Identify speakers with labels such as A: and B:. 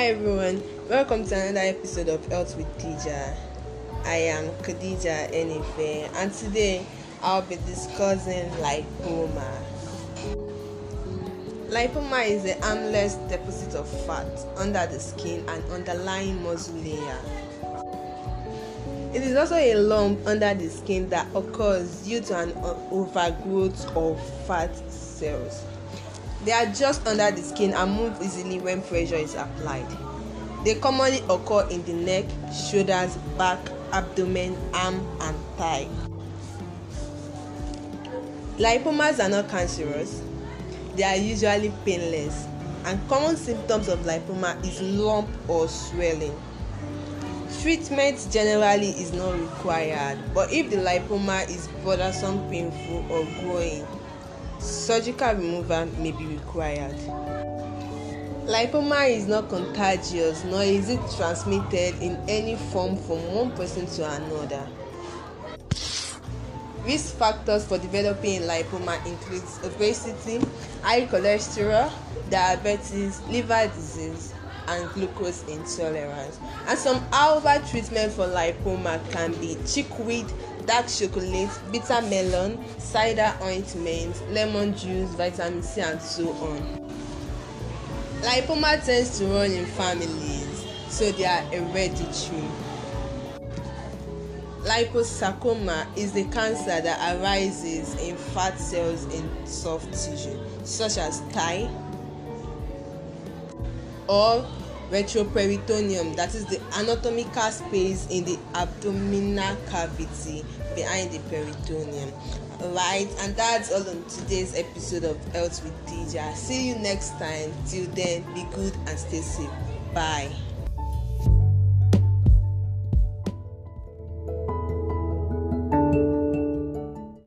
A: everyone, welcome to another episode of Health with Dija. I am Khadija Enife and today I'll be discussing lipoma. Lipoma is a harmless deposit of fat under the skin and underlying muscle layer. It is also a lump under the skin that occurs due to an overgrowth of fat cells. They are just under the skin and move easily when pressure is applied. They commonly occur in the neck, shoulders, back, abdomen, arm, and thigh. Lipomas are not cancerous. They are usually painless, and common symptoms of lipoma is lump or swelling. Treatment generally is not required, but if the lipoma is bothersome, painful, or growing, surgical removal may be required. Lipoma is not contagious nor is it transmitted in any form from one person to another. Risk factors for developing lipoma include obesity, high cholesterol, diabetes, liver disease, and glucose intolerance. And some however treatment for lipoma can be chickweed, dark chocolate, bitter melon, cider ointment, lemon juice, vitamin C, and so on. Lipoma tends to run in families, so they are hereditary. Liposarcoma is the cancer that arises in fat cells in soft tissue, such as thigh or retroperitoneum that is the anatomical space in the abdominal cavity behind the peritoneum. Right and that's all on today's episode of health with Dija see you next time. Till then be good and stay safe. Bye